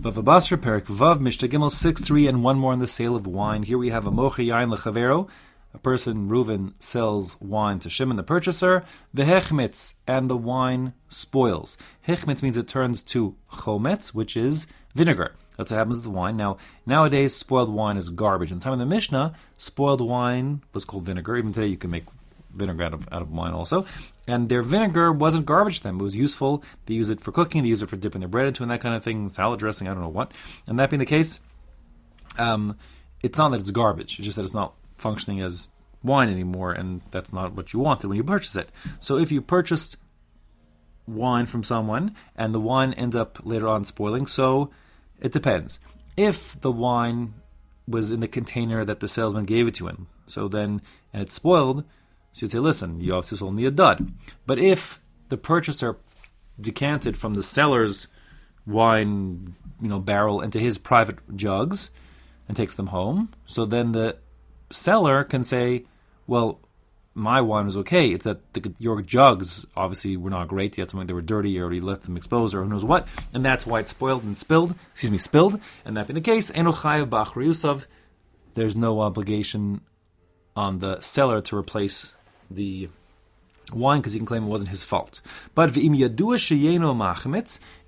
Bava Basra Perik Vav Mishnah Gimel 6 3 and one more on the sale of wine. Here we have a Mocha Yain Lechavero. A person, Reuven, sells wine to Shimon, the purchaser. The Hechmitz, and the wine spoils. Hechmitz means it turns to chometz, which is vinegar. That's what happens with the wine. Now, nowadays, spoiled wine is garbage. In the time of the Mishnah, spoiled wine was called vinegar. Even today, you can make vinegar out of, out of wine also. And their vinegar wasn't garbage to them. It was useful. They use it for cooking. They use it for dipping their bread into and that kind of thing, salad dressing, I don't know what. And that being the case, um, it's not that it's garbage. It's just that it's not functioning as wine anymore, and that's not what you wanted when you purchase it. So if you purchased wine from someone and the wine ends up later on spoiling, so it depends. If the wine was in the container that the salesman gave it to him, so then and it's spoiled, so you'd say, listen, obviously sold me a dud. But if the purchaser decanted from the seller's wine, you know, barrel into his private jugs and takes them home, so then the seller can say, well, my wine was okay. It's that the, your jugs obviously were not great. You had something that were dirty. You already left them exposed, or who knows what, and that's why it's spoiled and spilled. Excuse me, spilled. And that being the case, enochayev b'achriusav, there's no obligation on the seller to replace the wine because he can claim it wasn't his fault. But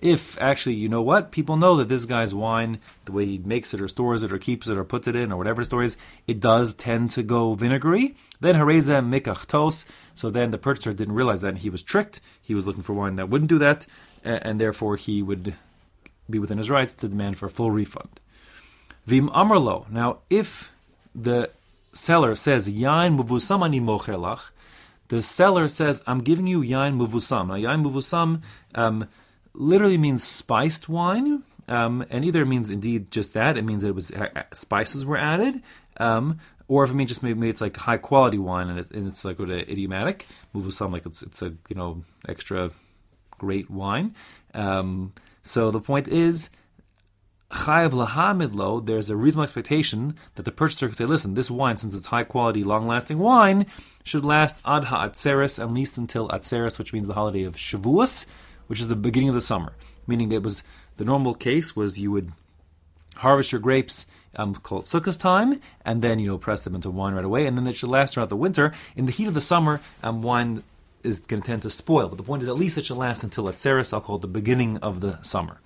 if actually you know what people know that this guy's wine, the way he makes it or stores it or keeps it or puts it in or whatever stories, it does tend to go vinegary. Then hareza mikachtos. So then the purchaser didn't realize that and he was tricked. He was looking for wine that wouldn't do that, and therefore he would be within his rights to demand for a full refund. Vim amrlo. Now, if the seller says yain muvusam ani mochelach, the seller says, "I'm giving you yain muvusam." Now, yain muvusam um, literally means spiced wine, um, and either it means indeed just that, it means that it was spices were added, um, or if it means just maybe, it's like high quality wine and, it, and it's like an idiomatic muvusam, like it's it's a you know extra great wine. Um, so the point is chayav lahamidlo, there's a reasonable expectation that the purchaser could say, listen, this wine, since it's high quality, long lasting wine, should last ad ha'atzeres, at least until atzeres, which means the holiday of Shavuos, which is the beginning of the summer. Meaning it was the normal case was you would harvest your grapes um, called Sukkot time, and then you know press them into wine right away, and then it should last throughout the winter. In the heat of the summer, um, wine is going to tend to spoil, but the point is at least it should last until Atzeres, I'll call it the beginning of the summer.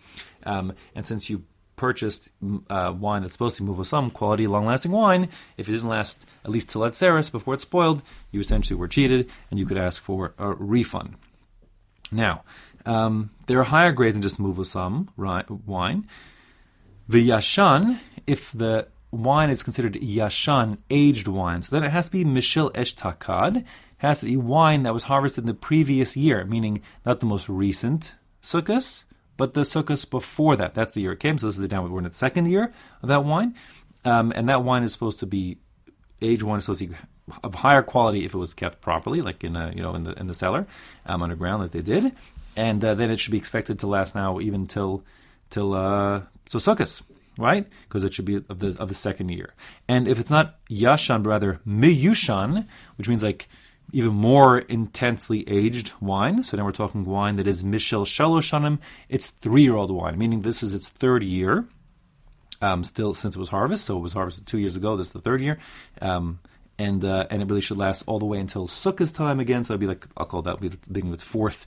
Um, and since you purchased uh, wine that's supposed to move with some quality, long-lasting wine, if it didn't last at least till Atzeres before it spoiled, you essentially were cheated, and you could ask for a refund. Now, um, there are higher grades than just muvusam wine. The yashan, if the wine is considered yashan, aged wine, so then it has to be mishil eshtakad, has to be wine that was harvested in the previous year, meaning not the most recent sukkahs, but the sukkahs before that. That's the year it came. So this is the downward. We're in the second year of that wine, um, and that wine is supposed to be age wine is supposed to be of higher quality if it was kept properly, like in a, you know in the in the cellar um, underground as they did, and uh, then it should be expected to last now even till till uh, so sukkahs right? Because it should be of the of the second year. And if it's not yashan, but rather miyushan, which means like even more intensely aged wine. So now we're talking wine that is Michel Shaloshanim. It's three year old wine, meaning this is its third year. Um, still since it was harvested, so it was harvested two years ago. This is the third year, um, and uh, and it really should last all the way until Sukkah's time again. So it'd be like I'll call that be the beginning of its fourth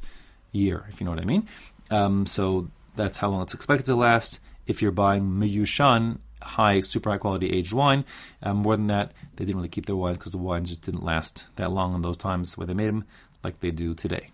year, if you know what I mean. Um, so that's how long it's expected to last. If you're buying Miyushan, high, super high quality aged wine. Um, more than that, they didn't really keep their wines because the wines just didn't last that long in those times where they made them like they do today.